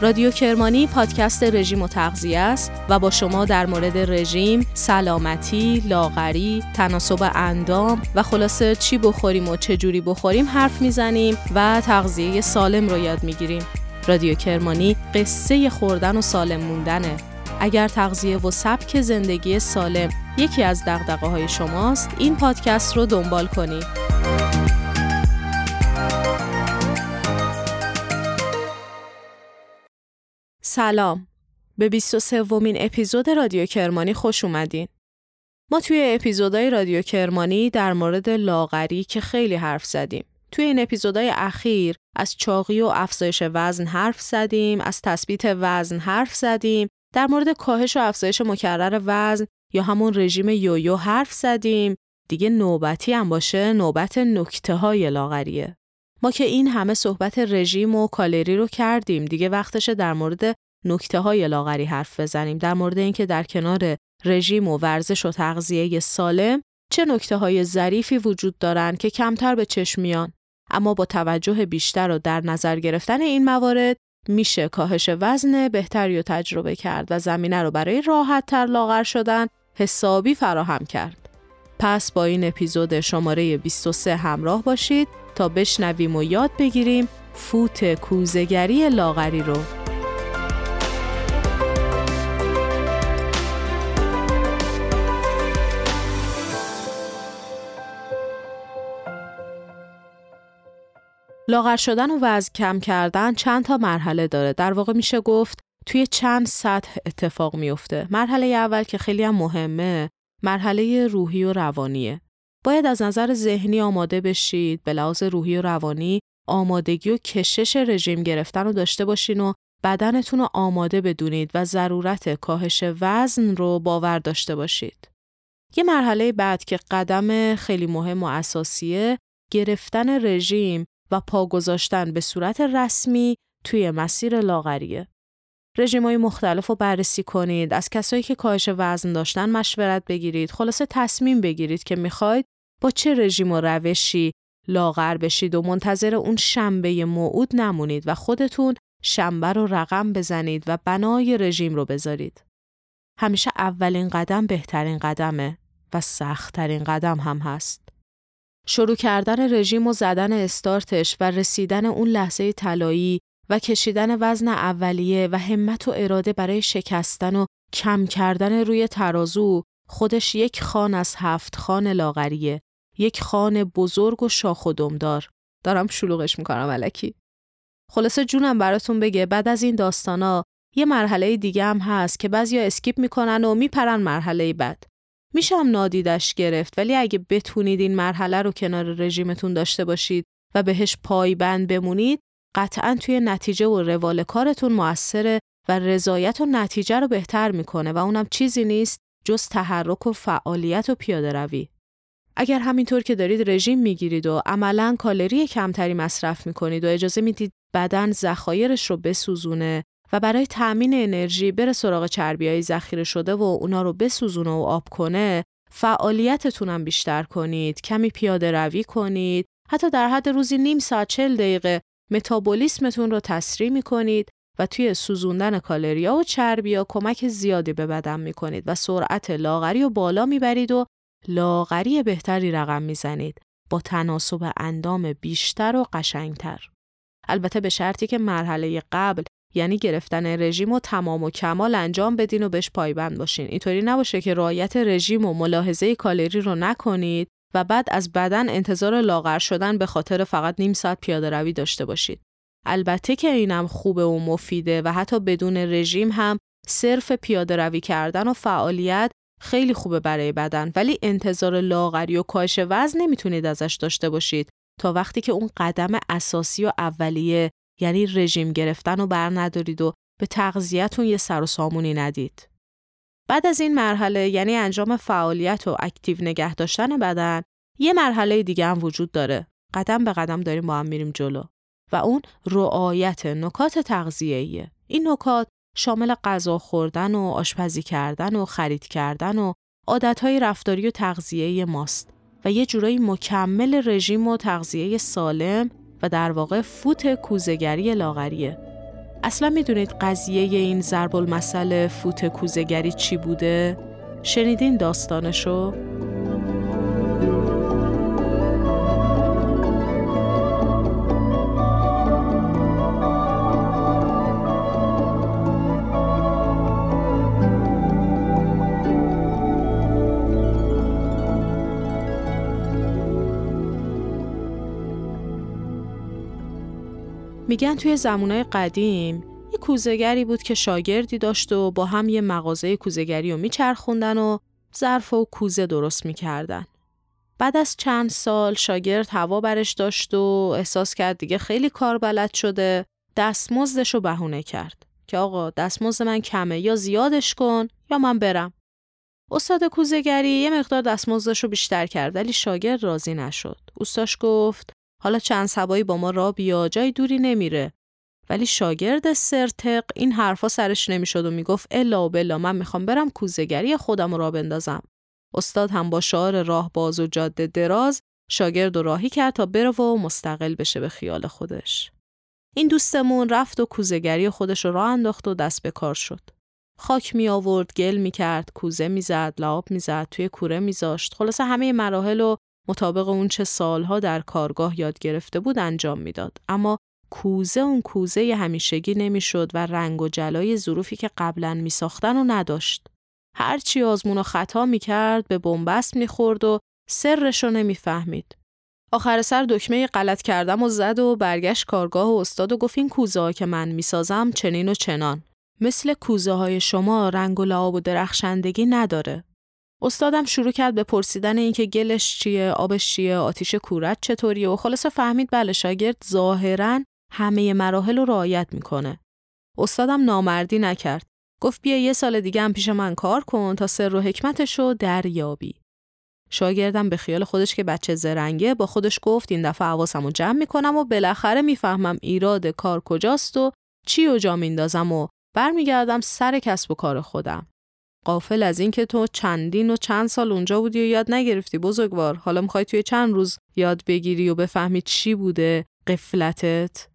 رادیو کرمانی پادکست رژیم و تغذیه است و با شما در مورد رژیم، سلامتی، لاغری، تناسب اندام و خلاصه چی بخوریم و چه جوری بخوریم حرف می‌زنیم و تغذیه سالم رو یاد می‌گیریم. رادیو کرمانی قصه خوردن و سالم موندنه. اگر تغذیه و سبک زندگی سالم یکی از دقدقه های شماست، این پادکست رو دنبال کنید. سلام به 23 ومین اپیزود رادیو کرمانی خوش اومدین. ما توی اپیزودهای رادیو کرمانی در مورد لاغری که خیلی حرف زدیم. توی این اپیزودهای اخیر از چاقی و افزایش وزن حرف زدیم، از تثبیت وزن حرف زدیم، در مورد کاهش و افزایش مکرر وزن یا همون رژیم یویو حرف زدیم. دیگه نوبتی هم باشه نوبت نکته های لاغریه. ما که این همه صحبت رژیم و کالری رو کردیم. دیگه وقتشه در مورد نکته های لاغری حرف بزنیم. در مورد اینکه در کنار رژیم و ورزش و تغذیه سالم چه نکته های ظریفی وجود دارند که کمتر به چشم میان. اما با توجه بیشتر و در نظر گرفتن این موارد میشه کاهش وزن بهتری رو تجربه کرد و زمینه رو برای راحت تر لاغر شدن حسابی فراهم کرد. پس با این اپیزود شماره 23 همراه باشید. تا بشنویم و یاد بگیریم فوت کوزگری لاغری رو. لاغر شدن و وزن کم کردن چند تا مرحله داره. در واقع میشه گفت توی چند سطح اتفاق میفته. مرحله اول که خیلی هم مهمه، مرحله روحی و روانیه. باید از نظر ذهنی آماده بشید، به لحاظ روحی و روانی آمادگی و کشش رژیم گرفتن رو داشته باشین و بدنتون رو آماده بدونید و ضرورت کاهش وزن رو باور داشته باشید. یه مرحله بعد که قدم خیلی مهم و اساسیه گرفتن رژیم و پا گذاشتن به صورت رسمی توی مسیر لاغریه. رژیم های مختلف رو بررسی کنید، از کسایی که کاهش وزن داشتن مشورت بگیرید، خلاصه تصمیم بگیرید که می‌خواید با چه رژیم و روشی لاغر بشید و منتظر اون شنبه موعود نمونید و خودتون شنبه رو رقم بزنید و بنای رژیم رو بذارید. همیشه اولین قدم بهترین قدمه و سختترین قدم هم هست. شروع کردن رژیم و زدن استارتش و رسیدن اون لحظه طلایی و کشیدن وزن اولیه و همت و اراده برای شکستن و کم کردن روی ترازو خودش یک خان از هفت خان لاغریه یک خان بزرگ و شاخ و دمدار. دارم شلوغش می‌کنم علکی خلاصه جونم براتون بگه بعد از این داستانا یه مرحله دیگه هم هست که بعضیا اسکیپ می‌کنن و میپرن مرحله بعد. میشه هم نادیدش گرفت ولی اگه بتونید این مرحله رو کنار رژیمتون داشته باشید و بهش پایبند بمونید قطعا توی نتیجه و روال کارتون موثره و رضایت و نتیجه رو بهتر می‌کنه و اونم چیزی نیست جز تحرک و فعالیت و پیاده روی. اگر همینطور که دارید رژیم می‌گیرید و عملا کالری کمتری مصرف می‌کنید و اجازه می‌دید بدن ذخایرش رو بسوزونه و برای تأمین انرژی بره سراغ چربی های ذخیره شده و اونا رو بسوزونه و آب کنه فعالیتتون هم بیشتر کنید کمی پیاده روی کنید حتی در حد روزی نیم ساعت چل دقیقه متابولیسمتون رو تسریع می‌کنید و توی سوزوندن کالریا و چربیا کمک زیادی به بدن می‌کنید و سرعت لاغری و بالا می‌برید و لاغری بهتری رقم می‌زنید با تناسب اندام بیشتر و قشنگتر. البته به شرطی که مرحله قبل یعنی گرفتن رژیم و تمام و کمال انجام بدین و بهش پایبند باشین. اینطوری نباشه که رعایت رژیم و ملاحظه کالری رو نکنید و بعد از بدن انتظار لاغر شدن به خاطر فقط نیم ساعت پیاده روی داشته باشید. البته که اینم خوبه و مفیده و حتی بدون رژیم هم صرف پیاده روی کردن و فعالیت خیلی خوبه برای بدن ولی انتظار لاغری و کاهش وزن نمی‌تونید ازش داشته باشید تا وقتی که اون قدم اساسی و اولیه یعنی رژیم گرفتن و بر ندارید و به تغذیهتون یه سر و سامونی ندید. بعد از این مرحله یعنی انجام فعالیت و اکتیو نگه داشتن بدن یه مرحله دیگه هم وجود داره. قدم به قدم داریم با هم میریم جلو. و اون رعایت نکات تغذیه‌ایه. این نکات شامل غذا خوردن و آشپزی کردن و خرید کردن و عادتهای رفتاری و تغذیه ماست و یه جورایی مکمل رژیم و تغذیه سالم و در واقع فوت کوزگری لاغریه. اصلا می‌دونید قضیه این ضرب المثل فوت کوزگری چی بوده؟ شنیدین داستانشو؟ میگن توی زمانای قدیم یه کوزگری بود که شاگردی داشت و با هم یه مغازه کوزگری رو میچرخوندن و ظرف و کوزه درست می‌کردن. بعد از چند سال شاگرد هوا برش داشت و احساس کرد دیگه خیلی کار بلد شده دستمزدش رو بهونه کرد که آقا دستمزد من کمه یا زیادش کن یا من برم. استاد کوزگری یه مقدار دستمزدش رو بیشتر کرد ولی شاگرد راضی نشد. اوستاش گفت حالا چند سبایی با ما را بیا جای دوری نمیره. ولی شاگرد سرتق این حرفا سرش نمی‌شد و می‌گفت الا و بلا من می‌خوام برم کوزگری خودم را بندازم. استاد هم با شعار راه باز و جاده دراز شاگرد و راهی کرد تا بره و مستقل بشه به خیال خودش. این دوستمون رفت و کوزگری خودش رو راه انداخت و دست به کار شد. خاک می آورد، گل می کرد، کوزه می زد، لعاب می زد، توی کوره می زاشت. خلاصه همه مراحل رو مطابق اون چه سالها در کارگاه یاد گرفته بود انجام می‌داد اما کوزه اون کوزه همیشگی نمی‌شد و رنگ و جلای ظروفی که قبلا می ساختن و نداشت. هرچی آزمون و خطا می کرد به بنبست می خورد و سرش رو نمی‌فهمید. آخر سر دکمه غلط کردم و زد و برگشت کارگاه و استاد و گفت این کوزه ها که من می‌سازم چنین و چنان. مثل کوزه های شما رنگ و لعاب و درخشندگی نداره. استادم شروع کرد به پرسیدن اینکه گلش چیه، آبش چیه، آتیش کورت چطوریه و خلاصه فهمید بله شاگرد ظاهرا همه مراحل رو رعایت می‌کنه. استادم نامردی نکرد. گفت بیا یه سال دیگه هم پیش من کار کن تا سر و حکمتش رو دریابی. شاگردم به خیال خودش که بچه زرنگه با خودش گفت این دفعه حواسم رو جمع می‌کنم و بالاخره می‌فهمم ایراد کار کجاست و چی و جا میندازم و برمیگردم سر کسب و کار خودم. قافل از اینکه تو چندین و چند سال اونجا بودی و یاد نگرفتی بزرگوار. حالا می‌خوای توی چند روز یاد بگیری و بفهمی چی بوده قفلتت؟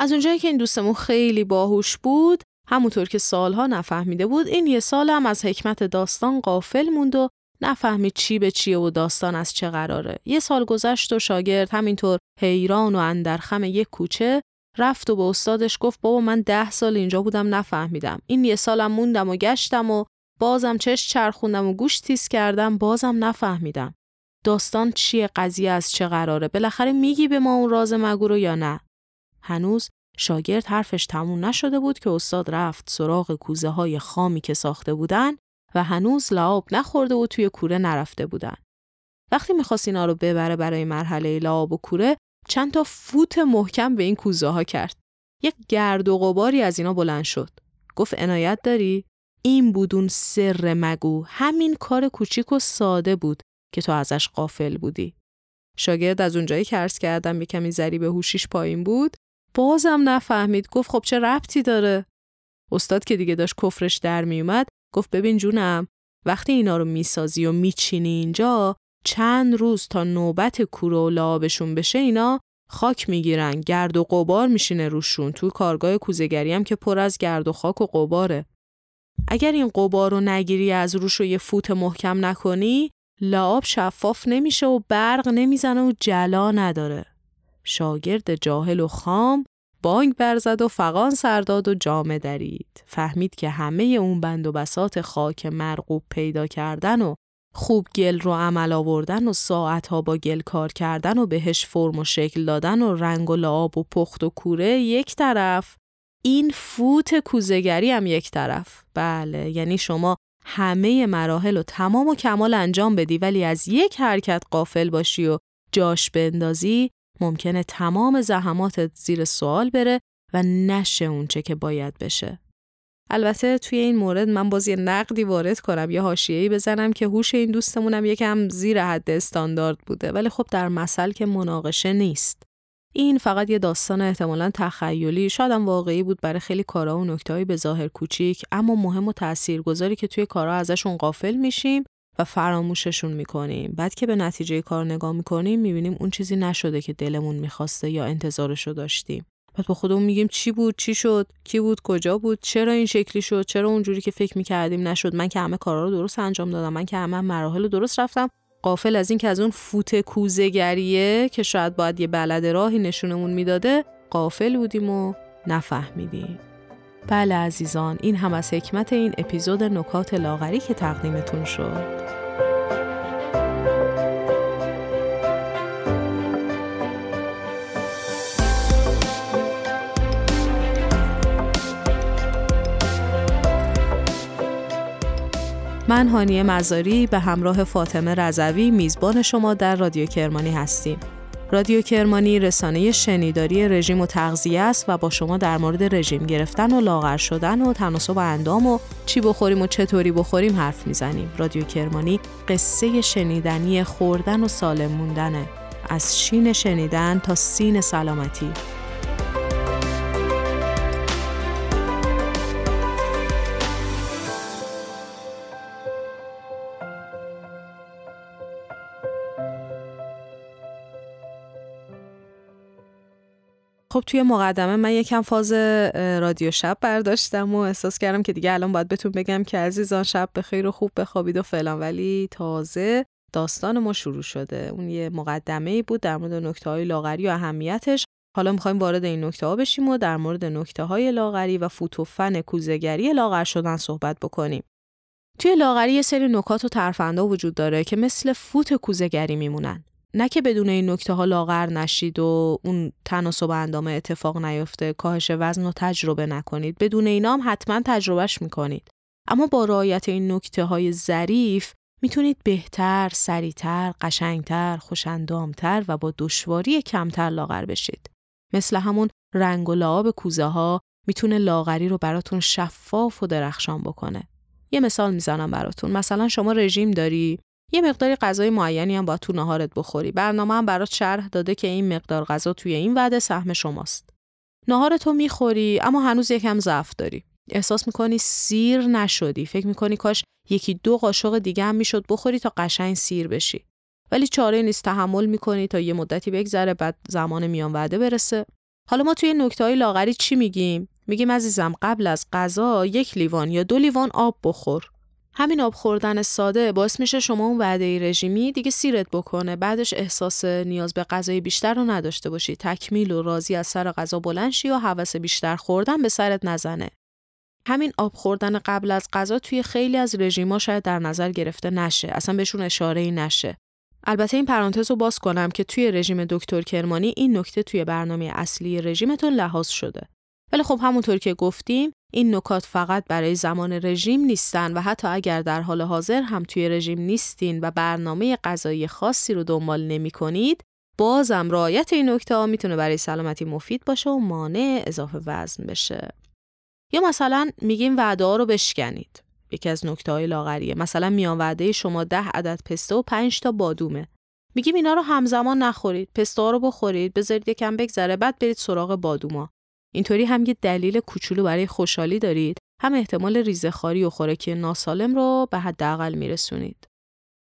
از اونجایی که این دوستمون خیلی باهوش بود همونطور که سالها نفهمیده بود این یه سال هم از حکمت داستان قافل موند و نفهمید چی به چیه و داستان از چه قراره. یه سال گذشت و شاگرد همینطور حیران و اندرخم یک کوچه رفت و به استادش گفت بابا من ده سال اینجا بودم نفهمیدم. این یه سالم موندم و گشتم و بازم چش چرخوندم و گوش تیز کردم بازم نفهمیدم. داستان چیه؟ قضیه از چه قراره؟ بالاخره میگی به ما اون راز مگو رو یا نه؟ هنوز شاگرد حرفش تموم نشده بود که استاد رفت سراغ کوزه های خامی که ساخته بودن و هنوز لعاب نخورده و توی کوره نرفته بودن. وقتی می‌خواست اینا رو ببره برای مرحله لعاب و کوره چند تا فوت محکم به این کوزه ها کرد. یک گرد و غباری از اینا بلند شد. گفت عنایت داری؟ این بودون سر مگو. همین کار کوچیک و ساده بود که تو ازش قافل بودی. شاگرد از اونجایی که عرض کردم به کمی به هوشیش پایین بود بازم نفهمید. گفت خب چه ربطی داره؟ استاد که دیگه داشت کفرش در میومد گفت ببین جونم وقتی اینا رو می‌سازی و میچینی اینجا چند روز تا نوبت کوره و لعابشون بشه اینا خاک می‌گیرن. گرد و قبار میشینه روشون. تو کارگاه کوزگری هم که پر از گرد و خاک و قباره اگر این قبار رو نگیری از روش و یه فوت محکم نکنی لعاب شفاف نمیشه و برق نمی‌زنه و جلا نداره. شاگرد جاهل و خام بانگ برزد و فقان سرداد و جامه درید. فهمید که همه اون بند و بسات خاک مرغوب پیدا کردن و خوب گل رو عمل آوردن و ساعتها با گل کار کردن و بهش فرم و شکل دادن و رنگ و لعاب و پخت و کوره یک طرف این فوت کوزگری هم یک طرف. بله یعنی شما همه مراحل و تمام و کمال انجام بدی ولی از یک حرکت قافل باشی و جاش بندازی ممکنه تمام زحماتت زیر سوال بره و نشه اونچه که باید بشه. البته توی این مورد من باز یه نقدی وارد کنم یا حاشیه‌ای بزنم که هوش این دوستمونم یکم زیر حد استاندارد بوده. ولی خب در مثل که مناقشه نیست. این فقط یه داستان احتمالا تخیلی شاید هم واقعی بود برای خیلی کارا و نکتهایی به ظاهر کوچیک اما مهم و تاثیرگذاری که توی کارا ازشون قافل میشیم و فراموششون می‌کنیم. بعد که به نتیجه کار نگاه می‌کنیم می‌بینیم اون چیزی نشده که دلمون می‌خواسته یا انتظارشو داشتیم. بعد با خودمون میگیم چی بود چی شد کی بود کجا بود چرا این شکلی شد چرا اونجوری که فکر می‌کردیم نشد. من که همه کارا رو درست انجام دادم من که همه مراحل رو درست رفتم. قافل از این که از اون فوت کوزگریه که شاید باید یه بلد راهی نشونمون می‌داده قافل بودیم و نفهمیدیم. بله عزیزان این هم از حکمت این اپیزود نکات لاغری که تقدیمتون شد. من هانیه مزاری به همراه فاطمه رضوی میزبان شما در رادیو کرمانی هستیم. رادیو کرمانی رسانه شنیداری رژیم و تغذیه است و با شما در مورد رژیم گرفتن و لاغر شدن و تناسب اندام و چی بخوریم و چطوری بخوریم حرف می‌زنیم. رادیو کرمانی قصه شنیدنی خوردن و سالم موندنه. از شین شنیدن تا سین سلامتی. خب توی مقدمه من یکم فاز رادیو شب برداشتم و احساس کردم که دیگه الان باید بهتون بگم که عزیزان شب به خیر و خوب بخوابید و فلان ولی تازه داستان ما شروع شده. اون یه مقدمه بود در مورد نکته های لاغری و اهمیتش. حالا می‌خوایم وارد این نکته ها بشیم و در مورد نکته های لاغری و فوتوفن کوزگری لاغر شدن صحبت بکنیم. توی لاغری یه سری نکات و ترفندا وجود داره که مثل فوت کوزگری میمونن. نه که بدون این نکته ها لاغر نشید و اون تناسب اندام اتفاق نیفته کاهش وزن رو تجربه نکنید بدون اینا هم حتما تجربهش می‌کنید اما با رعایت این نکته های ظریف می‌تونید بهتر، سریعتر، قشنگتر، خوشندامتر و با دشواری کمتر لاغر بشید. مثل همون رنگ و لعاب کوزه ها می‌تونه لاغری رو براتون شفاف و درخشان بکنه. یه مثال می‌زنم براتون. مثلا شما رژیم داری یه مقداری غذای معینی هم با تو نهارت بخوری. برنامه هم برات شرح داده که این مقدار غذا توی این وعده سهم شماست. ناهارتو می‌خوری اما هنوز یکم ضعف داری. احساس می‌کنی سیر نشدی. فکر می‌کنی کاش یکی دو قاشق دیگه هم می‌شد بخوری تا قشنگ سیر بشی. ولی چاره نیست تحمل می‌کنی تا یه مدتی بگذره بعد زمان میان وعده برسه. حالا ما توی نکته های لاغری چی میگیم؟ میگیم عزیزم قبل از غذا یک لیوان یا دو لیوان آب بخور. همین آب خوردن ساده باعث میشه شما اون وعده رژیمی دیگه سیرت بکنه. بعدش احساس نیاز به غذای بیشتر رو نداشته باشی. تکمیل و راضی از سر غذا بلند شی و حوس بیشتر خوردن به سرت نزنه. همین آب خوردن قبل از غذا توی خیلی از رژیما شاید در نظر گرفته نشه. اصلا بهشون اشاره ای نشه. البته این پرانتز رو باز کنم که توی رژیم دکتر کرمانی این نکته توی برنامه اصلی رژیمتون لحاظ شده. ولی خب همونطور که گفتیم این نکات فقط برای زمان رژیم نیستن و حتی اگر در حال حاضر هم توی رژیم نیستین و برنامه غذایی خاصی رو دنبال نمی کنید بازم رعایت این نکته ها می‌تونه برای سلامتی مفید باشه و مانع اضافه وزن بشه. یا مثلا میگیم وعده ها رو بشکنید. یکی از نکته های لاغریه. مثلا میان وعده شما ده عدد پسته و 5 تا بادومه. میگیم اینا رو همزمان نخورید. پسته رو بخورید بذارید یکم بگذره بعد برید سراغ بادوما. اینطوری هم یه دلیل کوچولو برای خوشحالی دارید. هم احتمال ریزهخواری و خوراکی ناسالم رو به حداقل میرسونید.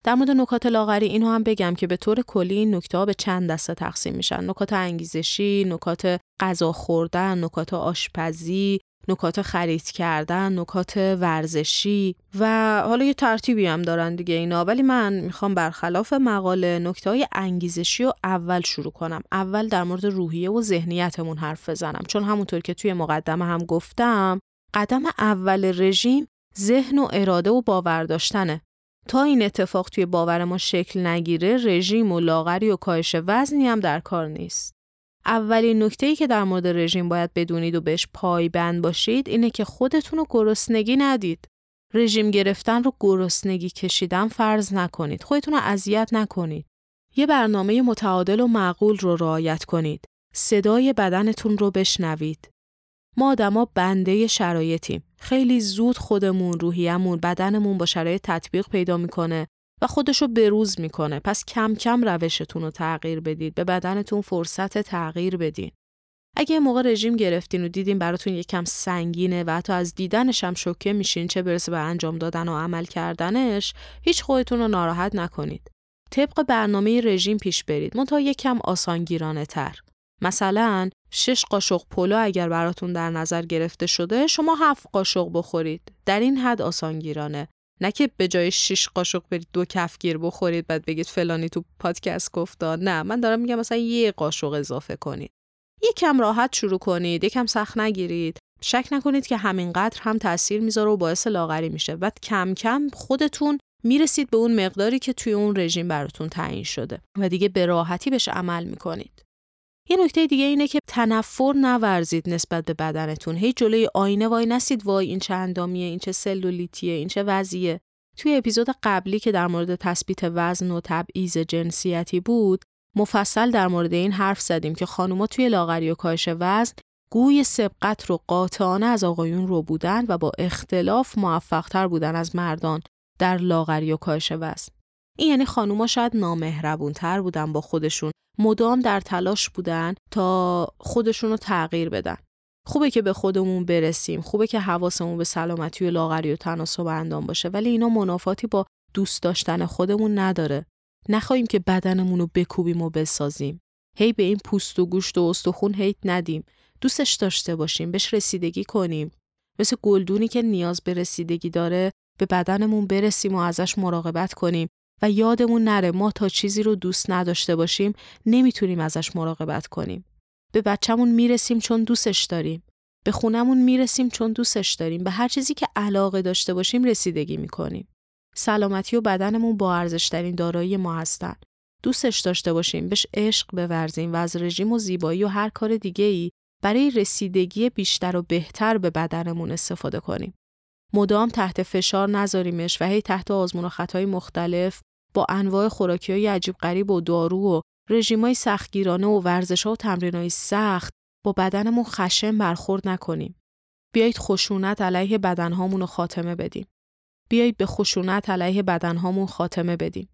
در مورد نکات لاغری اینو هم بگم که به طور کلی این نکته ها به چند دسته تقسیم میشن. نکات انگیزشی نکات غذا خوردن نکات آشپزی نکات خرید کردن، نکات ورزشی و حالا یه ترتیبی هم دارن دیگه اینا. ولی من می‌خوام برخلاف مقاله نکته های انگیزشی رو اول شروع کنم. اول در مورد روحیه و ذهنیتمون حرف بزنم. چون همونطور که توی مقدمه هم گفتم قدم اول رژیم ذهن و اراده و باور داشتنه. تا این اتفاق توی باور ما شکل نگیره رژیم و لاغری و کاهش وزنی هم در کار نیست. اولین نکته که در مورد رژیم باید بدونید و بهش پایبند باشید اینه که خودتون رو گرسنگی ندید. رژیم گرفتن رو گرسنگی کشیدن فرض نکنید. خودتون رو اذیت نکنید. یه برنامه متعادل و معقول رو رعایت کنید. صدای بدنتون رو بشنوید. ما آدما بنده شرایطیم. خیلی زود خودمون، روحیمون، بدنمون با شرایط تطبیق پیدا می‌کنه و خودشو بروز می‌کنه. پس کم کم روشتون رو تغییر بدید. به بدنتون فرصت تغییر بدین. اگه موقع رژیم گرفتین و دیدین براتون یکم سنگینه و حتی از دیدنش هم شوکه میشین چه برسه به انجام دادن و عمل کردنش هیچ خودتون رو ناراحت نکنید. طبق برنامه رژیم پیش برید. منتها یکم آسانگیرانه تر. مثلا شش قاشق پلو اگر براتون در نظر گرفته شده شما هفت قاشق بخورید. در این حد آسانگیرانه. نه که به جای 6 قاشق برید دو کفگیر بخورید بعد بگید فلانی تو پادکست گفتا. نه من دارم میگم مثلا یه قاشق اضافه کنید. یکم راحت شروع کنید یکم سخت نگیرید. شک نکنید که همینقدر هم تاثیر می‌ذاره و باعث لاغری میشه بعد کم کم خودتون می‌رسید به اون مقداری که توی اون رژیم براتون تعیین شده و دیگه به راحتی بهش عمل می‌کنید. یه نکته دیگه اینه که تنفر نورزید نسبت به بدنتون. هی جلوی آینه وای نسید وای این چه اندامیه این چه سلولیتیه این چه وضعیه. توی اپیزود قبلی که در مورد تثبیت وزن و تبعیض جنسیتی بود مفصل در مورد این حرف زدیم که خانوما توی لاغری و کاهش وزن گوی سبقت رو قاطعانه از آقایون رو بودن و با اختلاف موفقتر بودن از مردان در لاغری و کاهش وزن. این یعنی خانوما شاید نامهربونتر بودن با خودشون. مدام در تلاش بودن تا خودشون رو تغییر بدن. خوبه که به خودمون برسیم خوبه که حواسمون به سلامتی و لاغری و تناسب اندام باشه ولی اینا منافاتی با دوست داشتن خودمون نداره. نخواهیم که بدنمون رو بکوبیم و بسازیم. هی به این پوست و گوشت و استخون هیت ندیم. دوستش داشته باشیم بهش رسیدگی کنیم. مثل گلدونی که نیاز به رسیدگی داره به بدنمون برسیم و ازش مراقبت کنیم. و یادمون نره ما تا چیزی رو دوست نداشته باشیم نمی‌تونیم ازش مراقبت کنیم. به بچهمون می‌رسیم چون دوستش داریم. به خونمون می‌رسیم چون دوستش داریم. به هر چیزی که علاقه داشته باشیم رسیدگی می‌کنیم. سلامتی و بدنمون با ارزشترین دارایی ما هستن. دوستش داشته باشیم بهش عشق بورزیم و از رژیم و زیبایی و هر کار دیگه ای برای رسیدگی بیشتر و بهتر به بدنمون استفاده کنیم. مدام تحت فشار نذاریمش و هی تحت آزمون و خطای مختلف با انواع خوراکی های عجیب غریب و دارو و رژیمای سختگیرانه و ورزش ها و تمرینای سخت با بدنمون خشم برخورد نکنیم. بیایید خشونت علیه بدنهامون رو خاتمه بدیم. بیایید به خشونت علیه بدنهامون خاتمه بدیم.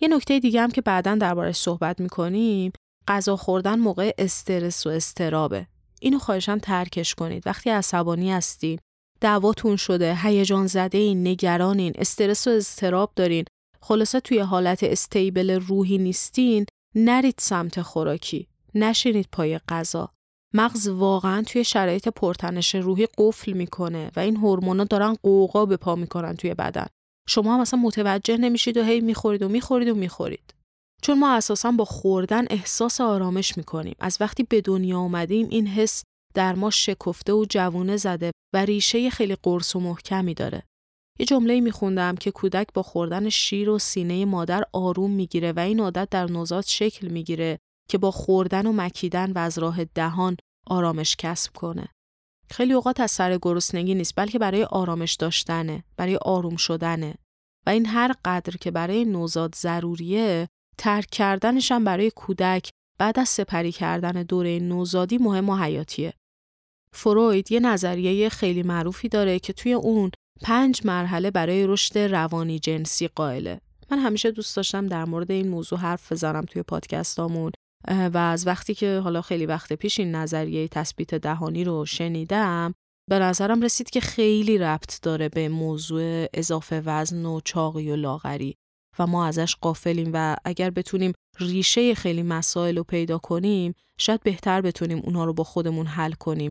یه نکته دیگه هم که بعدا دربارش صحبت می‌کنیم غذا خوردن موقع استرس و استرابه. اینو خواهشان ترکش کنید. وقتی عصبانی هستین، دعواتون شده، هیجان زده این، نگرانین، استرس و استراب دارین، خلاصه توی حالت استیبل روحی نیستین، نرید سمت خوراکی نشینید پای غذا. مغز واقعا توی شرایط پرتنش روحی قفل می‌کنه و این هورمونا دارن قوقا به پا می‌کنن توی بدن. شما هم اصلا متوجه نمیشید و هی می‌خورید و می‌خورید و می‌خورید. چون ما اساسا با خوردن احساس آرامش می‌کنیم. از وقتی به دنیا آمدیم این حس در ما شکفته و جوونه زده و ریشه خیلی قرص و محکمی داره. یه جمله میخوندم که کودک با خوردن شیر و سینه مادر آروم می‌گیره و این عادت در نوزاد شکل می‌گیره که با خوردن و مکیدن و از راه دهان آرامش کسب کنه. خیلی اوقات از سر گرسنگی نیست بلکه برای آرامش داشتنه، برای آروم شدنه. و این هر قدر که برای نوزاد ضروریه، ترک کردنش هم برای کودک بعد از سپری کردن دوره نوزادی مهم و حیاتیه. فروید یه نظریه خیلی معروفی داره که توی اون پنج مرحله برای رشد روانی جنسی قائله. من همیشه دوست داشتم در مورد این موضوع حرف بزنم توی پادکستامون و از وقتی که حالا خیلی وقت پیش این نظریه تثبیت دهانی رو شنیدم به نظرم رسید که خیلی ربط داره به موضوع اضافه وزن و چاقی و لاغری و ما ازش قافلیم و اگر بتونیم ریشه خیلی مسائل رو پیدا کنیم شاید بهتر بتونیم اونها رو با خودمون حل کنیم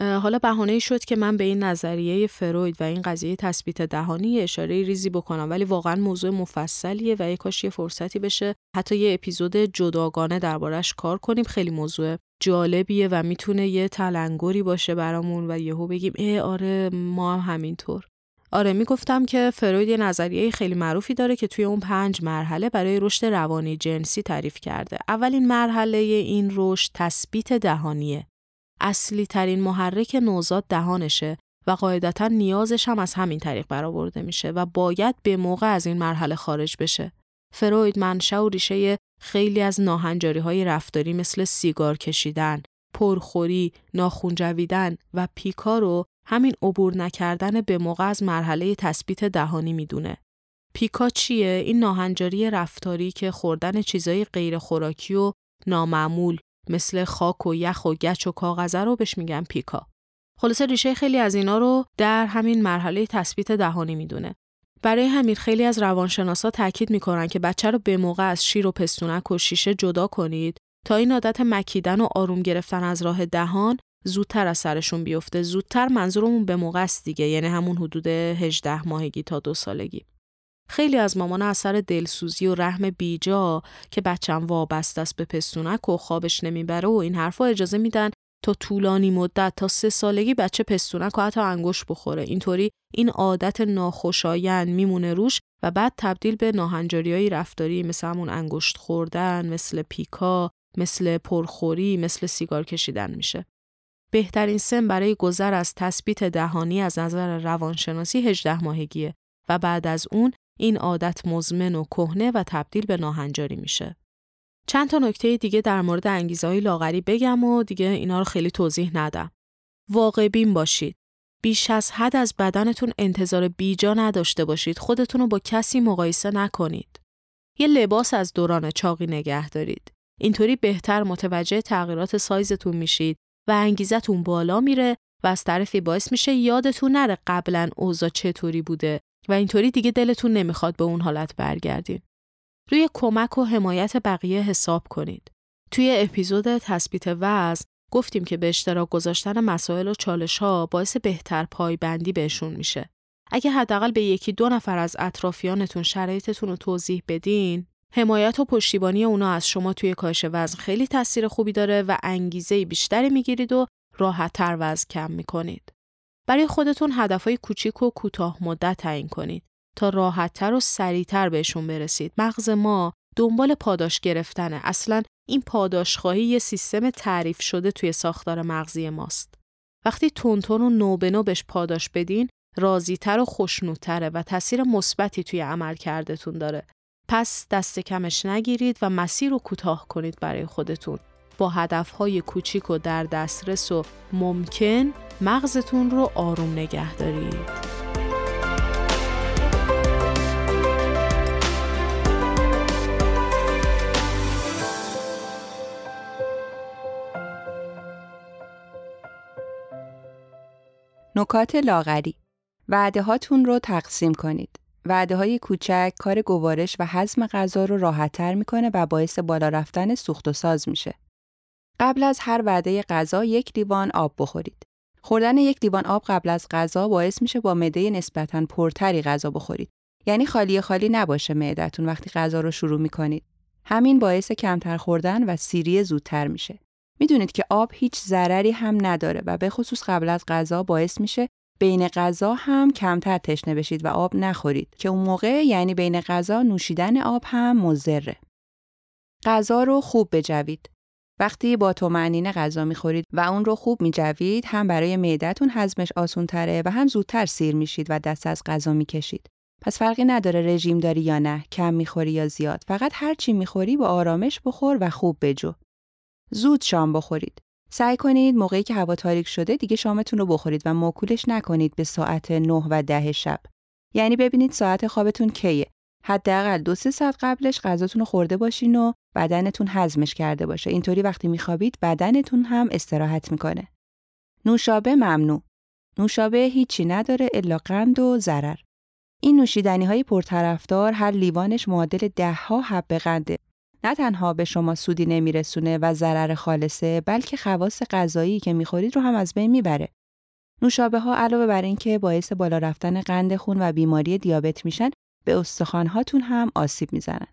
حالا بهانه شد که من به این نظریه فروید و این قضیه تثبیت دهانی اشاره ریزی بکنم ولی واقعا موضوع مفصلیه و یک کاش یه فرصتی بشه حتی یه اپیزود جداگانه دربارش کار کنیم. خیلی موضوع جالبیه و می‌تونه یه تلنگری باشه برامون و یهو بگیم ای آره ما هم همینطور. آره می‌گفتم که فروید یه نظریه خیلی معروفی داره که توی اون پنج مرحله برای رشد روانی جنسی تعریف کرده. اولین مرحله این رشد تثبیت دهانیه. اصلی ترین محرک نوزاد دهانشه و قاعدتا نیازش هم از همین طریق برآورده میشه و باید به موقع از این مرحله خارج بشه. فروید منشأ و ریشه خیلی از ناهنجاری های رفتاری مثل سیگار کشیدن، پرخوری، ناخون جویدن و پیکا رو همین عبور نکردن به موقع از مرحله تثبیت دهانی می‌دونه. پیکا چیه؟ این ناهنجاری رفتاری که خوردن چیزای غیر خوراکی و نامعمول مثل خاک و یخ و گچ و کاغذه رو بهش میگن پیکا. خلاصه ریشه خیلی از اینا رو در همین مرحله تثبیت دهانی می‌دونه. برای همین خیلی از روانشناسا تاکید می‌کنن که بچه رو به موقع از شیر و پستونک و شیشه جدا کنید تا این عادت مکیدن و آروم گرفتن از راه دهان زودتر از سرشون بیفته زودتر منظورمون به موقع است دیگه یعنی همون حدود 18 ماهگی تا دو سالگی خیلی از مامان اثر دلسوزی و رحم بیجا که بچم وابسته است به پستونک و خوابش نمی‌بره و این حرفا اجازه میدن تا طولانی مدت تا سه سالگی بچه پستونک و حتی انگشت بخوره. اینطوری این عادت ناخوشایند میمونه روش و بعد تبدیل به ناهنجاری رفتاری مثل همون انگشت خوردن مثل پیکا مثل پرخوری مثل سیگار کشیدن میشه. بهترین سن برای گذر از تثبیت دهانی از نظر روانشناسی 18 ماهگیه و بعد از اون این عادت مزمن و کهنه و تبدیل به ناهنجاری میشه. چند تا نکته دیگه در مورد انگیزه های لاغری بگم و دیگه اینا رو خیلی توضیح ندم. واقع بین باشید. بیش از حد از بدنتون انتظار بیجا نداشته باشید. خودتون رو با کسی مقایسه نکنید. یه لباس از دوران چاقی نگه دارید. اینطوری بهتر متوجه تغییرات سایزتون میشید و انگیزتون بالا میره و از طرفی باعث میشه یادتون نره قبلا اوضاع چطوری بوده و اینطوری دیگه دلتون نمی‌خواد به اون حالت برگردین. روی کمک و حمایت بقیه حساب کنید. توی اپیزود تثبیت وزن گفتیم که به اشتراک گذاشتن مسائل و چالش ها باعث بهتر پایبندی بهشون میشه. اگه حداقل به یکی دو نفر از اطرافیانتون شرایطتون رو توضیح بدین، حمایت و پشتیبانی اونا از شما توی کاهش وزن خیلی تاثیر خوبی داره و انگیزه بیشتری می‌گیرید و راحتتر وزن کم می‌کنید. برای خودتون هدفهای کوچیک و کوتاه مدت تعیین کنید تا راحتتر و سریعتر بهشون برسید. مغز ما دنبال پاداش گرفتنه. اصلا این پاداشخواهی یه سیستم تعریف شده توی ساختار مغزی ماست. وقتی تونتون و نو به نو بهش پاداش بدین، راضیتر و خوشنودتره و تاثیر مثبتی توی عمل کردتون داره. پس دست کمش نگیرید و مسیر رو کوتاه کنید برای خودتون. با هدفهای کوچیک و در دسترس و ممکن مغزتون رو آروم نگه دارید. نکات لاغری وعده هاتون رو تقسیم کنید. وعده های کوچک کار گوارش و هضم غذا رو راحتتر می‌کنه و باعث بالا رفتن سوخت و ساز میشه. قبل از هر وعده غذا یک لیوان آب بخورید. خوردن یک لیوان آب قبل از غذا باعث میشه با معده نسبتا پرتری غذا بخورید. یعنی خالی خالی نباشه معدتون وقتی غذا رو شروع می‌کنید. همین باعث کمتر خوردن و سیری زودتر میشه. می‌دونید که آب هیچ ضرری هم نداره و به خصوص قبل از غذا باعث میشه بین غذا هم کمتر تشنه بشید و آب نخورید که اون موقع یعنی بین غذا نوشیدن آب هم مضره. غذا رو خوب بجوید. وقتی با تومعنینه غذا می‌خورید و اون رو خوب میجوید هم برای معدتون هضمش آسون تره و هم زودتر سیر میشید و دست از غذا می‌کشید. پس فرقی نداره رژیم داری یا نه، کم می‌خوری یا زیاد. فقط هر چی می‌خوری با آرامش بخور و خوب بجو. زود شام بخورید. سعی کنید موقعی که هوا تاریک شده دیگه شامتون رو بخورید و موکولش نکنید به ساعت 9 و ده شب. یعنی ببینید ساعت خوابتون کیه. حداقل دو سه ساعت قبلش غذاتون رو خورده باشین و بدنتون هضمش کرده باشه. اینطوری وقتی میخوابید بدنتون هم استراحت می‌کنه. نوشابه ممنوع. نوشابه هیچی نداره الا قند و ضرر. این نوشیدنی های پرطرفدار هر لیوانش معادل ده ها حب قنده نه تنها به شما سودی نمیرسونه و ضرر خالصه بلکه خواص غذایی که می‌خورید رو هم از بین می‌بره. نوشابه ها علاوه بر اینکه باعث بالا رفتن قند خون و بیماری دیابت میشن به استخوانهاتون هم آسیب می‌زنن.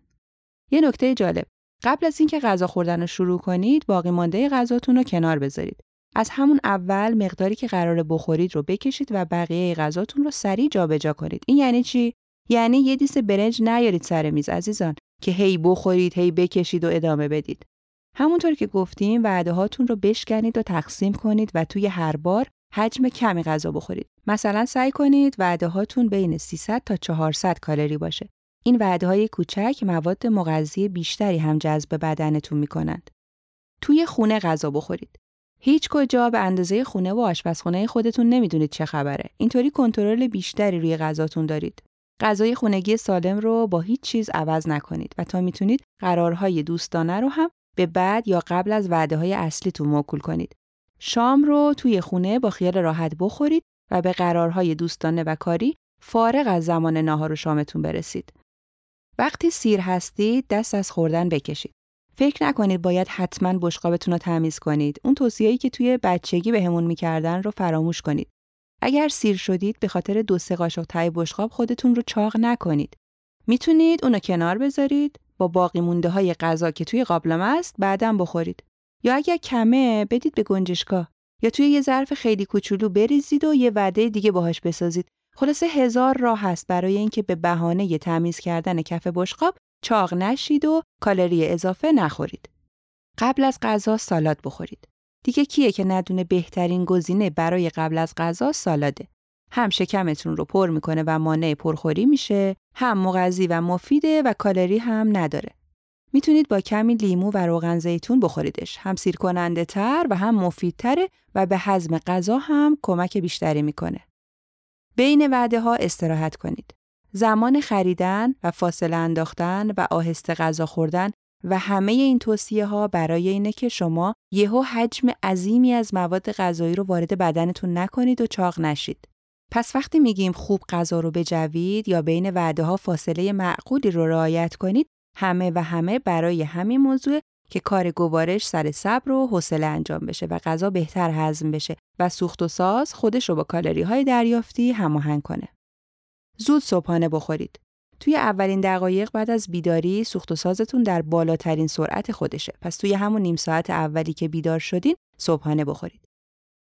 یه نکته جالب قبل از اینکه غذا خوردن رو شروع کنید باقی مانده غذاتون رو کنار بذارید. از همون اول مقداری که قرار بخورید رو بکشید و بقیه غذاتون رو سریع جابجا کنید. این یعنی چی؟ یعنی یه دیس برنج نیارید سر میز عزیزان که هی بخورید هی بکشید و ادامه بدید. همونطور که گفتیم وعده هاتون رو بشکنید و تقسیم کنید و توی هر بار حجم کمی غذا بخورید. مثلا سعی کنید وعده هاتون بین 300 تا 400 کالری باشه. این وعده های کوچک مواد مغذی بیشتری هم جذب بدنتون می‌کنند. توی خونه غذا بخورید. هیچ کجا به اندازه خونه و آشپزخونه خودتون نمی‌دونید چه خبره. اینطوری کنترل بیشتری روی غذاتون دارید. غذای خونگی سالم رو با هیچ چیز عوض نکنید و تا می‌تونید قرارهای دوستانه رو هم به بعد یا قبل از وعده های اصلیتون موکول کنید. شام رو توی خونه با خیال راحت بخورید و به قرارهای دوستانه و کاری فارغ از زمان ناهار و شامتون برسید. وقتی سیر هستید دست از خوردن بکشید. فکر نکنید باید حتما بشقابتون رو تمیز کنید. اون توصیه‌ای که توی بچگی بهمون می‌کردن رو فراموش کنید. اگر سیر شدید به خاطر دو سه قاشق تای بشقاب خودتون رو چاق نکنید. می‌تونید اونو کنار بذارید با باقی مونده های غذا که توی قابلمه است بعدم بخورید. یا اگر کمه بدید به گنجشگاه یا توی یه ظرف خیلی کوچولو بریزید و یه وعده دیگه باهاش بسازید. خلاصه هزار راه هست برای اینکه به بهانه تمیز کردن کف بشقاب چاق نشید و کالری اضافه نخورید. قبل از غذا سالاد بخورید. دیگه کیه که ندونه بهترین گزینه برای قبل از غذا سالاده. هم شکمتون رو پر می‌کنه و مانع پرخوری میشه، هم مغذی و مفیده و کالری هم نداره. می‌تونید با کمی لیمو و روغن زیتون بخوریدش. هم سیر کننده تر و هم مفیدتره و به هضم غذا هم کمک بیشتری می‌کنه. بین وعده ها استراحت کنید. زمان خریدن و فاصله انداختن و آهسته غذا خوردن و همه این توصیه ها برای اینه که شما یهو حجم عظیمی از مواد غذایی رو وارد بدنتون نکنید و چاق نشید. پس وقتی میگیم خوب غذا رو بجوید یا بین وعده ها فاصله معقولی رو رعایت کنید همه و همه برای همین موضوع که کار گوارش سر صبر و حوصله انجام بشه و غذا بهتر هضم بشه و سوخت و ساز خودش رو با کالری های دریافتی هماهنگ کنه. زود صبحانه بخورید. توی اولین دقایق بعد از بیداری سوخت و سازتون در بالاترین سرعت خودشه. پس توی همون نیم ساعت اولی که بیدار شدین صبحانه بخورید.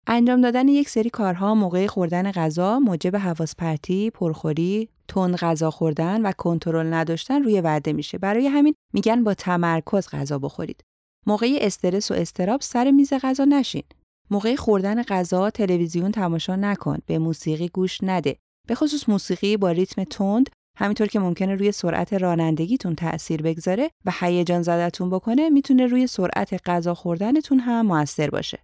انجام دادن یک سری کارها موقع خوردن غذا موجب حواس پرتی، پرخوری، تند غذا خوردن و کنترل نداشتن روی وعده میشه. برای همین میگن با تمرکز غذا بخورید. موقع استرس و استراب سر میز غذا نشین. موقع خوردن غذا تلویزیون تماشا نکن، به موسیقی گوش نده. به خصوص موسیقی با ریتم تند همینطور که ممکنه روی سرعت رانندگیتون تأثیر بگذاره و هیجان زدتون بکنه می‌تونه روی سرعت غذا خوردنتون هم موثر باشه.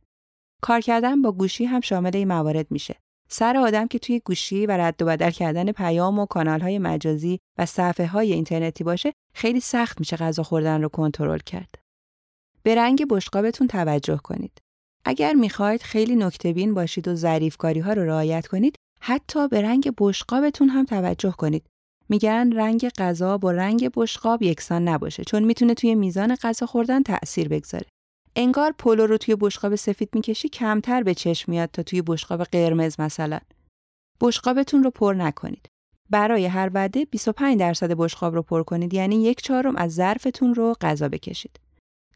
کار کردن با گوشی هم شامل این موارد میشه. سر آدم که توی گوشی و رد و بدل کردن پیام و کانال های مجازی و صفحه های اینترنتی باشه خیلی سخت میشه غذا خوردن رو کنترل کرد. به رنگ بشقابتون توجه کنید. اگر می‌خواید خیلی نکته باشید و ظریفکاری ها رو رعایت کنید حتی به رنگ بشقابتون هم توجه کنید. میگن رنگ غذا با رنگ بشقاب یکسان نباشه چون می‌تونه توی میزان غذا خوردن تأثیر بگذاره. انگار پلو رو توی بشقاب سفید می‌کشی کمتر به چشم میاد تا توی بشقاب قرمز مثلا. بشقابتون رو پر نکنید. برای هر وعده 25 درصد بشقاب رو پر کنید یعنی یک چهارم از ظرفتون رو غذا بکشید.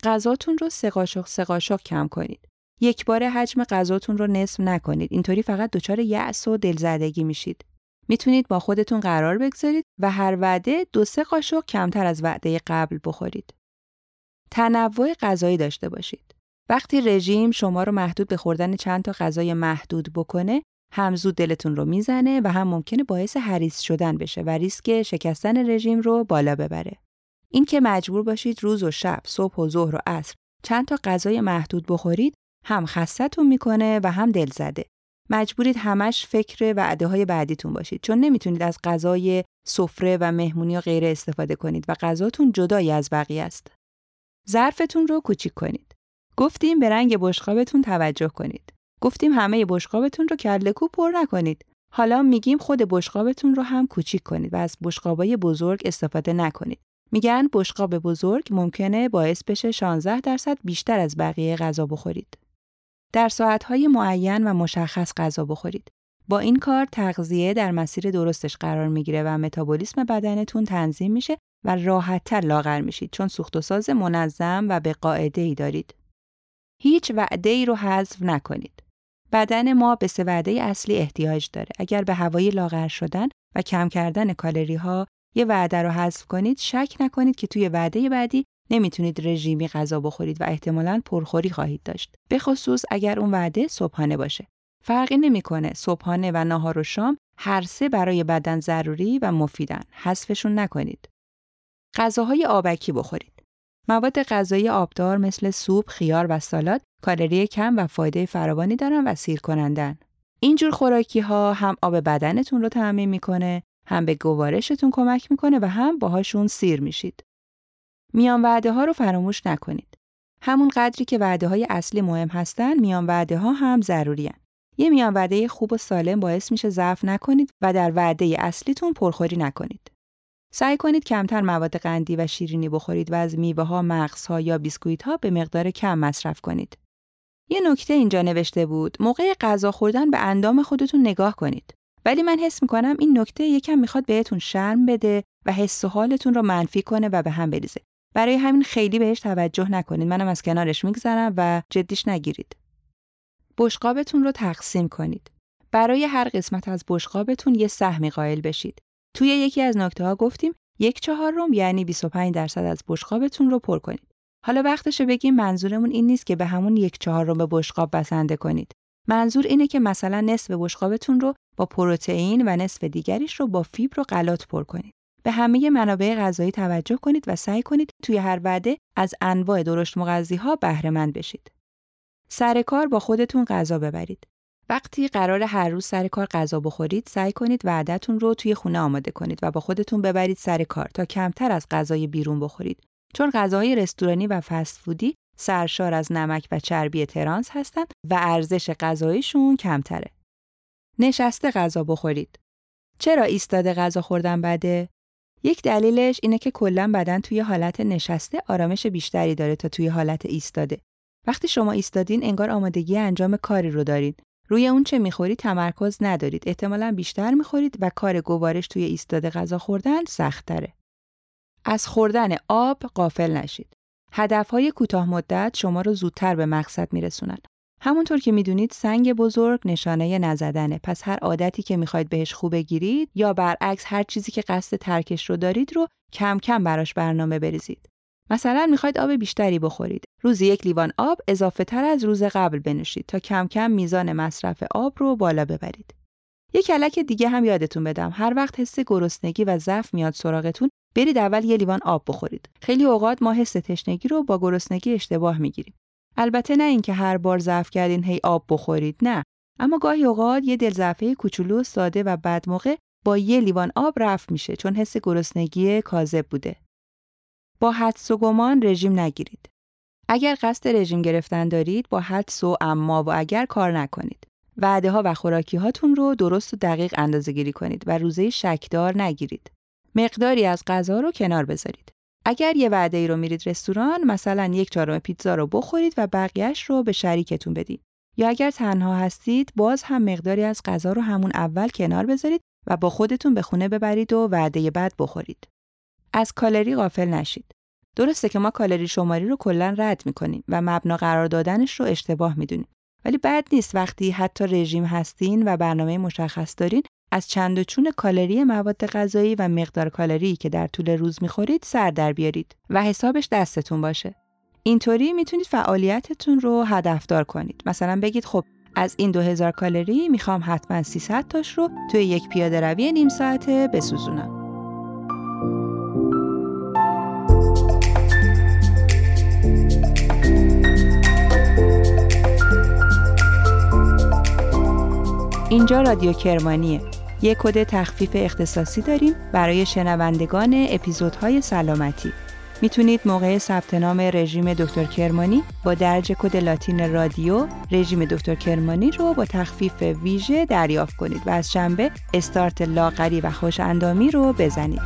غذاتون رو سه قاشق سه قاشق کم کنید. یک بار حجم غذاتون رو نصف نکنید. اینطوری فقط دچار یأس و دلزدگی میشید. می‌تونید با خودتون قرار بگذارید و هر وعده دو سه قاشق کمتر از وعده قبل بخورید. تنوع غذایی داشته باشید. وقتی رژیم شما رو محدود به خوردن چند تا غذای محدود بکنه، هم زود دلتون رو می‌زنه و هم ممکنه باعث حریص شدن بشه و ریسک شکستن رژیم رو بالا ببره. این که مجبور باشید روز و شب، صبح و ظهر و عصر چند تا غذای محدود بخورید، هم خستتون می‌کنه و هم دل زده. مجبورید همش فکر وعده های بعدیتون باشید چون نمی‌تونید از غذای سفره و مهمونی و غیره استفاده کنید و غذاتون جدایی از بقیه است. ظرفتون رو کوچیک کنید. گفتیم به رنگ بشقابتون توجه کنید. گفتیم همه بشقابتون رو کله پر نکنید. حالا میگیم خود بشقابتون رو هم کوچیک کنید و از بشقابای بزرگ استفاده نکنید. میگن بشقاب بزرگ ممکنه باعث بشه 16 درصد بیشتر از بقیه غذا بخورید. در ساعتهای معین و مشخص غذا بخورید. با این کار تغذیه در مسیر درستش قرار می‌گیره و متابولیسم بدنتون تنظیم میشه و راحتتر لاغر میشید چون سوخت و ساز منظم و به قاعده ای دارید. هیچ وعده ای رو حذف نکنید. بدن ما به سه وعده اصلی احتیاج داره. اگر به هوای لاغر شدن و کم کردن کالری ها یه وعده رو حذف کنید، شک نکنید که توی وعده بعدی نمی‌تونید رژیمی غذا بخورید و احتمالاً پرخوری خواهید داشت. به خصوص اگر اون وعده صبحانه باشه. فرقی نمی‌کنه صبحانه و ناهار و شام هر سه برای بدن ضروری و مفیدن. حذفشون نکنید. غذاهای آبکی بخورید. مواد غذایی آبدار مثل سوپ، خیار و سالاد کالری کم و فایده فراوانی دارن و سیر کنندن. اینجور خوراکی ها هم آب بدنتون رو تعمین می‌کنه، هم به گوارشتون کمک می‌کنه و هم باهاشون سیر میشید. میان وعده ها رو فراموش نکنید. همون قدری که وعده های اصلی مهم هستن، میان وعده ها هم ضروری هن. یه میان وعده خوب و سالم باعث میشه ضعف نکنید و در وعده اصلیتون پرخوری نکنید. سعی کنید کمتر مواد قندی و شیرینی بخورید و از میوه ها، مغزها یا بیسکویت ها به مقدار کم مصرف کنید. یه نکته اینجا نوشته بود موقع غذا خوردن به اندام خودتون نگاه کنید. ولی من حس می‌کنم این نکته یکم می‌خواد بهتون شرم بده و حس و حالتون رو منفی کنه و به هم بریزه. برای همین خیلی بهش توجه نکنید. منم از کنارش میگذرم و جدیش نگیرید. بشقابتون رو تقسیم کنید. برای هر قسمت از بشقابتون یه سهمی قائل بشید. توی یکی از نکته ها گفتیم یک چهارم یعنی 25 درصد از بشقابتون رو پر کنید. حالا وقتشه بگیم منظورمون این نیست که به همون یک چهارم به بشقاب بسنده کنید. منظور اینه که مثلا نصف بشقابتون رو با پروتئین و نصف دیگریش رو با فیبر و غلات پر کنید. به همه منابع غذایی توجه کنید و سعی کنید توی هر وعده از انواع درشت مغذی ها بهره مند بشید. سر کار با خودتون غذا ببرید. وقتی قرار هر روز سر کار غذا بخورید، سعی کنید وعدتون رو توی خونه آماده کنید و با خودتون ببرید سر کار تا کمتر از غذای بیرون بخورید. چون غذاهای رستورانی و فست فودی سرشار از نمک و چربی ترانس هستند و ارزش غذاییشون کمتره. نشسته غذا بخورید. چرا ایستاده غذا خوردن بده؟ یک دلیلش اینه که کلا بدن توی حالت نشسته آرامش بیشتری داره تا توی حالت ایستاده. وقتی شما ایستادین انگار آمادگی انجام کاری رو دارید. روی اون چه می‌خورید تمرکز ندارید. احتمالا بیشتر می‌خورید و کار گوارش توی ایستاده غذا خوردن سختره. از خوردن آب قافل نشید. هدفهای کوتاه مدت شما رو زودتر به مقصد میرسونن. همونطور که می‌دونید سنگ بزرگ نشانه نزدنه پس هر عادتی که می‌خواید بهش خوب بگیرید یا برعکس هر چیزی که قصد ترکش رو دارید رو کم کم براش برنامه بریزید. مثلا می‌خواید آب بیشتری بخورید. روزی یک لیوان آب اضافه تر از روز قبل بنوشید تا کم کم میزان مصرف آب رو بالا ببرید. یک کلک دیگه هم یادتون بدم هر وقت حس گرسنگی و ضعف میاد سراغتون برید اول یه لیوان آب بخورید. خیلی اوقات ما حس تشنگی رو با گرسنگی اشتباه می‌گیریم. البته نه اینکه هر بار ضعف کردین هی آب بخورید نه اما گاهی اوقات یه دلزعفه کوچولو ساده و بد موقع با یه لیوان آب رفت میشه چون حس گرسنگی کاذب بوده با حدس و گمان رژیم نگیرید. اگر قصد رژیم گرفتن دارید با حدس و اما و اگر کار نکنید. وعده ها و خوراکی هاتون رو درست و دقیق اندازه گیری کنید و روزه شکدار نگیرید. مقداری از غذا رو کنار بذارید. اگر یه وعده ای رو میرید رستوران مثلا یک چهارم پیتزا رو بخورید و بقیهش رو به شریکتون بدید. یا اگر تنها هستید باز هم مقداری از غذا رو همون اول کنار بذارید و با خودتون به خونه ببرید و وعده بعد بخورید. از کالری غافل نشید. درسته که ما کالری شماری رو کلا رد می‌کنیم و مبنا قرار دادنش رو اشتباه می‌دونیم ولی بد نیست وقتی حتی رژیم هستین و برنامه مشخص دارین از چند و چون کالری مواد غذایی و مقدار کالری که در طول روز می‌خورید سر در بیارید و حسابش دستتون باشه. اینطوری می‌تونید فعالیتتون رو هدفدار کنید. مثلا بگید خب از این 2000 کالری می‌خوام حتما 300 تاش رو توی یک پیاده روی نیم ساعته بسوزونم. اینجا رادیو کرمانیه یک کد تخفیف اختصاصی داریم برای شنوندگان اپیزودهای سلامتی. می‌تونید موقع ثبت نام رژیم دکتر کرمانی با درج کد لاتین رادیو رژیم دکتر کرمانی رو با تخفیف ویژه دریافت کنید و از شنبه استارت لاغری و خوش اندامی رو بزنید.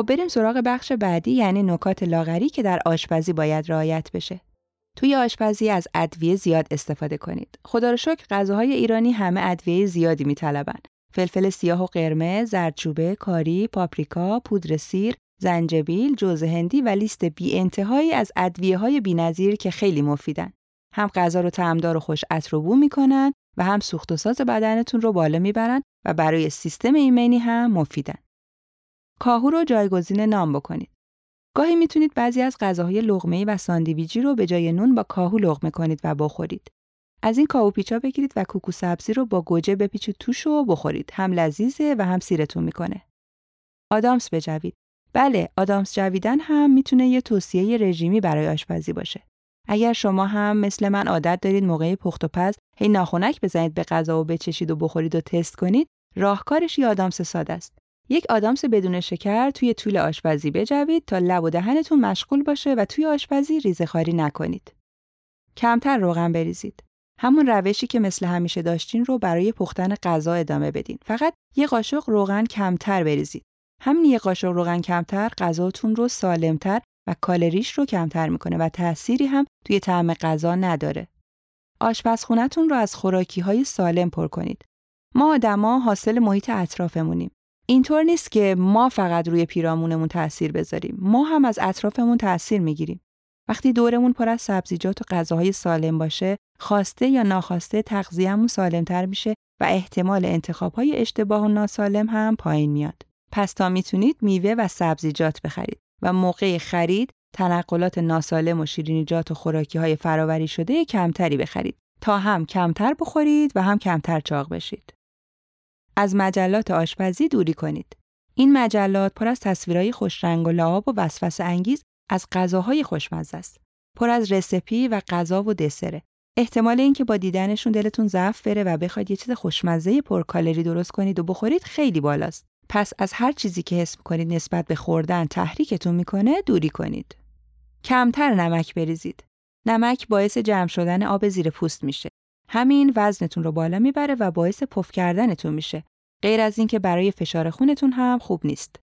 خب بریم سراغ بخش بعدی یعنی نکات لاغری که در آشپزی باید رعایت بشه. توی آشپزی از ادویه زیاد استفاده کنید. خدا رو شکر غذاهای ایرانی همه ادویه زیادی میطلبن. فلفل سیاه و قرمز، زردچوبه، کاری، پاپریکا، پودر سیر، زنجبیل، جوز هندی و لیست بی انتهایی از ادویه های بی‌نظیر که خیلی مفیدن. هم غذا رو طعمدار و خوش عطر بو می‌کنن و هم سوخت و ساز بدنتون رو بالا می‌برن و برای سیستم ایمنی هم مفیدن. کاهو رو جایگزین نان بکنید. گاهی می‌تونید بعضی از غذاهای لغمه و ساندویجی رو به جای نون با کاهو لغمه کنید و بخورید. از این کاهو پیچا بگیرید و کوکو سبزی رو با گوجه بپیچید توش و بخورید. هم لذیذه و هم سیرتون می‌کنه. آدامس بجوید. بله، آدامس جویدن هم می‌تونه یه توصیه رژیمی برای آشپزی باشه. اگر شما هم مثل من عادت دارید موقع پخت و پز هی ناخونک بزنید به غذا و بچشید و بخورید و تست کنید، راهکارش یه آدامس ساده است. یک آدامس بدون شکر توی طول آشپزی بجوید تا لب و دهنتون مشغول باشه و توی آشپزی ریزخاری نکنید. کمتر روغن بریزید. همون روشی که مثل همیشه داشتین رو برای پختن غذا ادامه بدین. فقط یه قاشق روغن کمتر بریزید. همین یه قاشق روغن کمتر غذاتون رو سالمتر و کالریش رو کمتر می‌کنه و تأثیری هم توی طعم غذا نداره. آشپزخونهتون رو از خوراکی های سالم پر کنید. ما آدما حاصل محیط اطرافمونیم. اینطور نیست که ما فقط روی پیرامونمون تاثیر بذاریم. ما هم از اطرافمون تاثیر می‌گیریم. وقتی دورمون پر از سبزیجات و غذاهای سالم باشه، خواسته یا ناخواسته تغذیه‌مون سالمتر میشه و احتمال انتخابهای اشتباه و ناسالم هم پایین میاد. پس تا می‌تونید میوه و سبزیجات بخرید و موقع خرید تنقلات ناسالم و شیرینیجات و خوراکی های فراوری شده کمتری بخرید تا هم کمتر بخورید و هم کمتر چاق بشید. از مجلات آشپزی دوری کنید. این مجلات پر از تصویرهای خوشرنگ و لعاب و وسوسه انگیز از غذاهای خوشمزه است. پر از رسپی و غذا و دسره. احتمال اینکه با دیدنشون دلتون ضعف بره و بخواید یه چیز خوشمزه پرکالری درست کنید و بخورید خیلی بالاست. پس از هر چیزی که حس کنید نسبت به خوردن تحریکتون می‌کنه دوری کنید. کمتر نمک بریزید. نمک باعث جمع شدن آب زیر پوست میشه. همین وزنتون رو بالا می‌بره و باعث پف کردنتون میشه. غیر از اینکه برای فشار خونتون هم خوب نیست.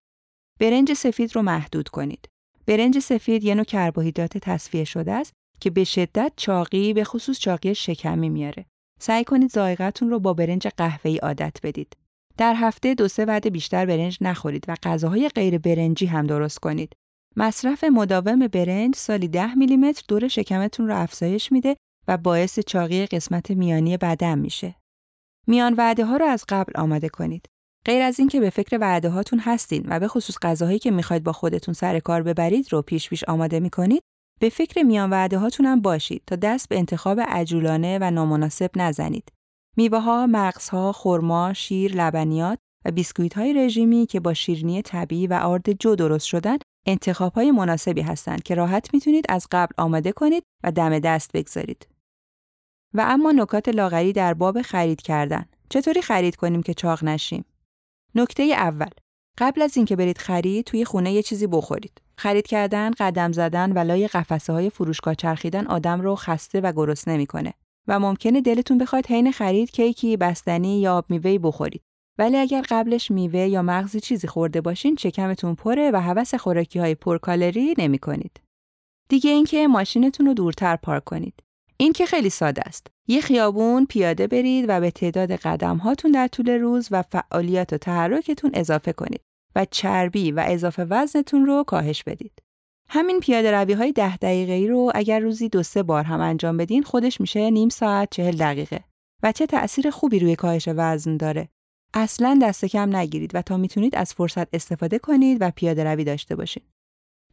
برنج سفید رو محدود کنید. برنج سفید یه نوع کربوهیدرات تصفیه شده است که به شدت چاقی به خصوص چاقی شکمی میاره. سعی کنید ذائقه‌تون رو با برنج قهوه‌ای عادت بدید. در هفته دو سه وعده بیشتر برنج نخورید و غذاهای غیر برنجی هم درست کنید. مصرف مداوم برنج سالی 10 میلیمتر دور شکمتون رو افزایش میده و باعث چاقی قسمت میانی بدن میشه. میان وعده ها رو از قبل آماده کنید. غیر از اینکه به فکر وعده هاتون هستین و به خصوص غذاهایی که می‌خواید با خودتون سر کار ببرید رو پیش پیش آماده می‌کنید، به فکر میان وعده هاتون هم باشید تا دست به انتخاب عجولانه و نامناسب نزنید. میوه ها، مغزها، خرما، شیر، لبنیات و بیسکویت های رژیمی که با شیرینی طبیعی و آرد جو درست شدن انتخاب های مناسبی هستند که راحت می‌تونید از قبل آماده کنید و دم دست بگذارید. و اما نکات لاغری در باب خرید کردن. چطوری خرید کنیم که چاق نشیم؟ نکته اول قبل از اینکه برید خرید توی خونه یه چیزی بخورید. خرید کردن، قدم زدن و لای قفسه های فروشگاه چرخیدن آدم رو خسته و گرسنه می‌کنه و ممکنه دلتون بخواد حین خرید کیکی، بستنی یا آب میوه‌ای بخورید. ولی اگر قبلش میوه یا مغزی چیزی خورده باشین چکمتون پره و هوس خوراکی های پرکالری نمی کنید. دیگه اینکه ماشینتون رو دورتر پارک کنید. این که خیلی ساده است. یه خیابون پیاده برید و به تعداد قدم هاتون در طول روز و فعالیت و تحرکتون اضافه کنید و چربی و اضافه وزنتون رو کاهش بدید. همین پیاده روی های ده دقیقه ای رو اگر روزی دو سه بار هم انجام بدین خودش میشه نیم ساعت چهل دقیقه و چه تأثیر خوبی روی کاهش وزن داره. اصلا دست کم نگیرید و تا می‌تونید از فرصت استفاده کنید و پیاده روی داشته باشید.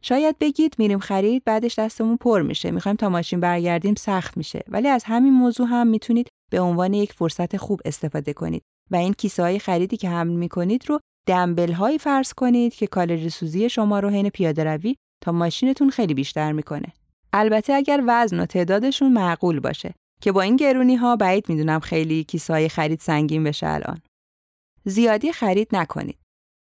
شاید بگید میریم خرید بعدش دستمون پر میشه. می‌خوایم تا ماشین برگردیم سخت میشه. ولی از همین موضوع هم می‌تونید به عنوان یک فرصت خوب استفاده کنید. و این کیسه های خریدی که حمل می‌کنید رو دمبل هایی فرض کنید که کالری سوزی شما رو حین پیاده روی تا ماشینتون خیلی بیشتر می‌کنه. البته اگر وزن و تعدادشون معقول باشه که با این گرونی ها بعید می‌دونم خیلی کیسه های خرید سنگین بشه الان. زیادی خرید نکنید.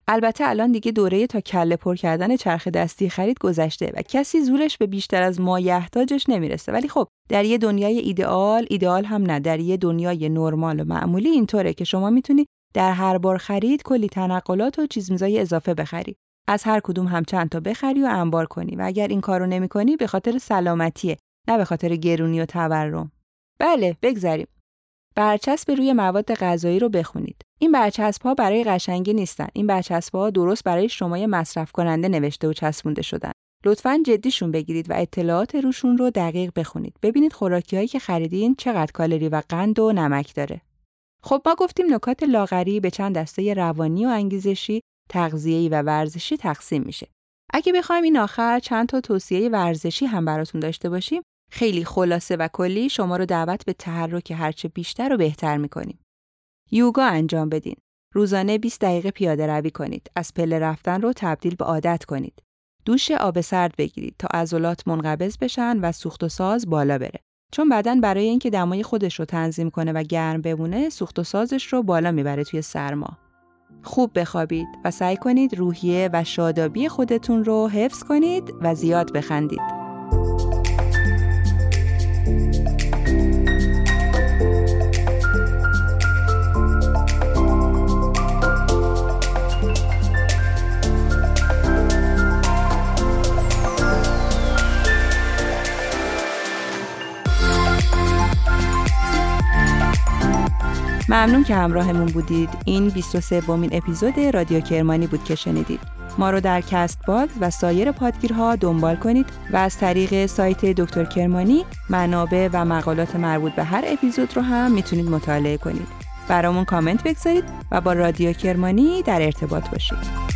البته الان دیگه دوره تا کله پر کردن چرخ دستی خرید گذشته و کسی زورش به بیشتر از مایحتاجش نمی‌رسه. ولی خب در یه دنیای ایدئال ایدئال هم نه در یه دنیای نرمال و معمولی اینطوره که شما می‌تونی در هر بار خرید کلی تنقلات و چیز میزای اضافه بخری. از هر کدوم هم چند تا بخری و انبار کنی و اگر این کارو نمی‌کنی به خاطر سلامتیه نه به خاطر گرونی و تورم. بله بگذریم. برچسب روی مواد غذایی رو بخونید. این برچسب ها برای قشنگی نیستن. این برچسب ها درست برای شما مصرف کننده نوشته و چسبونده شدن. لطفا جدیشون بگیرید و اطلاعات روشون رو دقیق بخونید. ببینید خوراکی هایی که خریدین چقدر کالری و قند و نمک داره. خب ما گفتیم نکات لاغری به چند دسته روانی و انگیزشی، تغذیه‌ای و ورزشی تقسیم میشه. اگه بخوایم این آخر چند تا توصیه ورزشی هم براتون داشته باشیم، خیلی خلاصه و کلی شما رو دعوت به تحرک هرچه بیشتر و بهتر می‌کنیم. یوگا انجام بدین. روزانه 20 دقیقه پیاده روی کنید. از پله رفتن رو تبدیل به عادت کنید. دوش آب سرد بگیرید تا عضلات منقبض بشن و سوخت و ساز بالا بره. چون بدن برای اینکه دمای خودش رو تنظیم کنه و گرم بمونه، سوخت و سازش رو بالا می‌بره توی سرما. خوب بخوابید و سعی کنید روحیه و شادابی خودتون رو حفظ کنید و زیاد بخندید. ممنون که همراهمون بودید. این 23 ومین اپیزود رادیو کرمانی بود که شنیدید. ما رو در Castbox و سایر پادگیرها دنبال کنید و از طریق سایت دکتر کرمانی منابع و مقالات مربوط به هر اپیزود رو هم می‌تونید مطالعه کنید. برامون کامنت بگذارید و با رادیو کرمانی در ارتباط باشید.